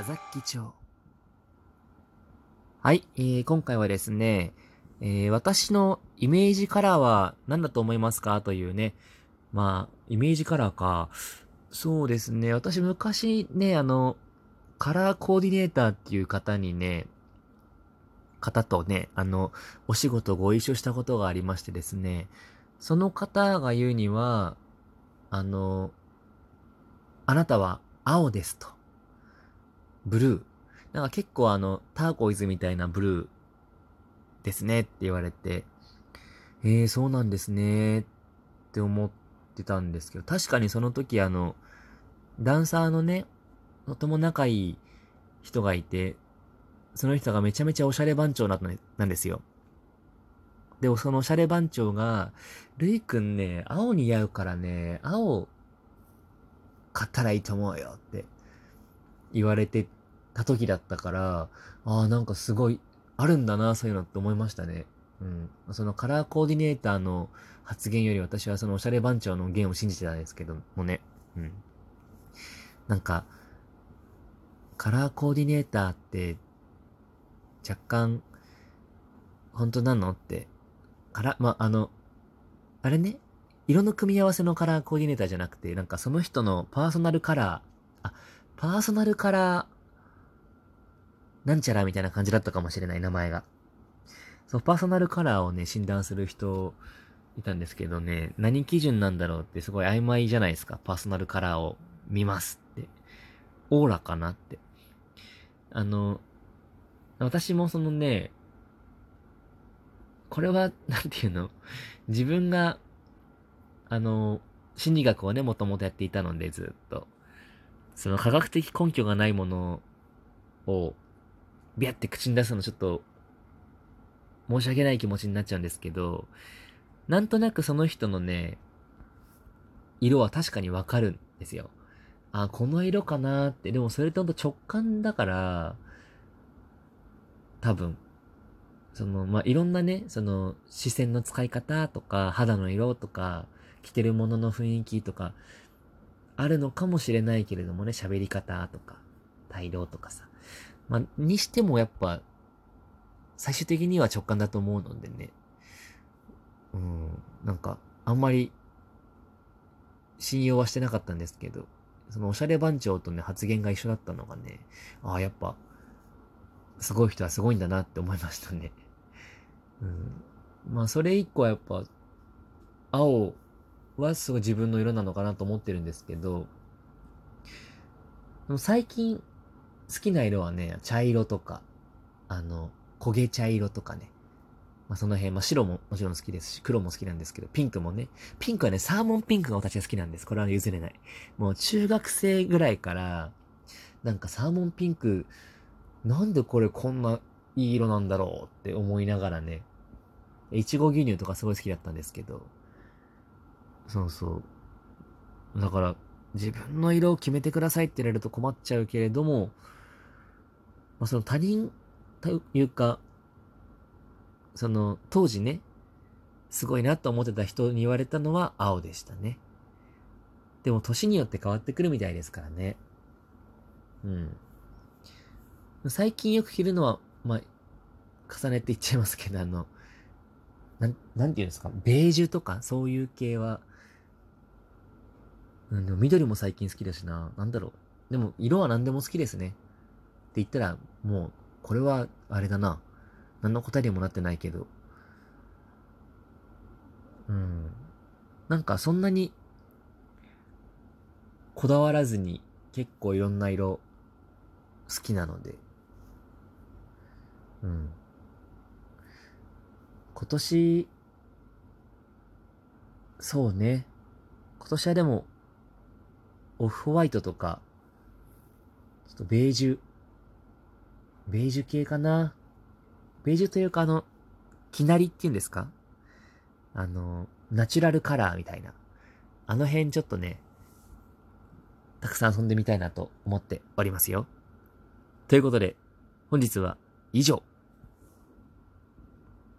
矢崎町。はい、えー、今回はですね、えー、私のイメージカラーは何だと思いますか？というね、まあ、イメージカラーか。そうですね、私昔ね、あの、カラーコーディネーターっていう方にね、方とね、あの、お仕事ご一緒したことがありましてですね、その方が言うには、あの、あなたは青ですと。ブルー。なんか結構あの、ターコイズみたいなブルーですねって言われて、えー、そうなんですねって思ってたんですけど、確かにその時あの、ダンサーのね、とても仲いい人がいて、その人がめちゃめちゃおしゃれ番長なんですよ。でもそのおしゃれ番長が、ルイくんね、青似合うからね、青買ったらいいと思うよって言われてた時だったから、ああ、なんかすごい、あるんだな、そういうのって思いましたね。うん。そのカラーコーディネーターの発言より私はそのおしゃれ番長の言を信じてたんですけどもね。うん。なんか、カラーコーディネーターって若干、本当なのって、から、まあ、の、あれね、色の組み合わせのカラーコーディネーターじゃなくて、なんかその人のパーソナルカラー、あ、パーソナルカラー、なんちゃらみたいな感じだったかもしれない、名前が。そう、パーソナルカラーをね、診断する人いたんですけどね、何基準なんだろうってすごい曖昧じゃないですか。パーソナルカラーを見ますって。オーラかなって。あの、私もそのね、これは、なんていうの？自分が、あの、心理学をね、もともとやっていたので、ずっと。その科学的根拠がないものをビャって口に出すのちょっと、申し訳ない気持ちになっちゃうんですけど、なんとなくその人のね、色は確かにわかるんですよ。あ、この色かなって。でもそれってほんと直感だから、多分。その、まあ、いろんなね、その、視線の使い方とか、肌の色とか、着てるものの雰囲気とか、あるのかもしれないけれどもね、喋り方とか、態度とかさ。まあ、にしてもやっぱ、最終的には直感だと思うのでね。うん、なんか、あんまり、信用はしてなかったんですけど、そのおしゃれ番長とね、発言が一緒だったのがね、ああ、やっぱ、すごい人はすごいんだなって思いましたね。うん。まあ、それ以降はやっぱ、青はすごい自分の色なのかなと思ってるんですけど、でも最近、好きな色はね、茶色とか、あの、焦げ茶色とかね。まあ、その辺、まあ、白ももちろん好きですし、黒も好きなんですけど、ピンクもね。ピンクはね、サーモンピンクが私は好きなんです。これは譲れない。もう中学生ぐらいから、なんかサーモンピンク、なんでこれこんないい色なんだろうって思いながらね、いちご牛乳とかすごい好きだったんですけど、そうそう。だから、自分の色を決めてくださいって言われると困っちゃうけれども、まあ、その他人というか、その当時ね、すごいなと思ってた人に言われたのは青でしたね。でも年によって変わってくるみたいですからね。うん。最近よく着るのは、まあ、重ねていっちゃいますけど、あの、なん、なんていうんですか、ベージュとかそういう系は、うん、でも緑も最近好きだしな。なんだろう。でも色は何でも好きですね。って言ったら、もう、これは、あれだな。何の答えにもなってないけど。うん。なんかそんなに、こだわらずに結構いろんな色好きなので。うん。今年、そうね。今年はでも、オフホワイトとか、ちょっとベージュベージュ系かな？ベージュというかあの、きなりっていうんですか？あの、ナチュラルカラーみたいな。あの辺ちょっとね、たくさん遊んでみたいなと思っておりますよ。ということで、本日は以上。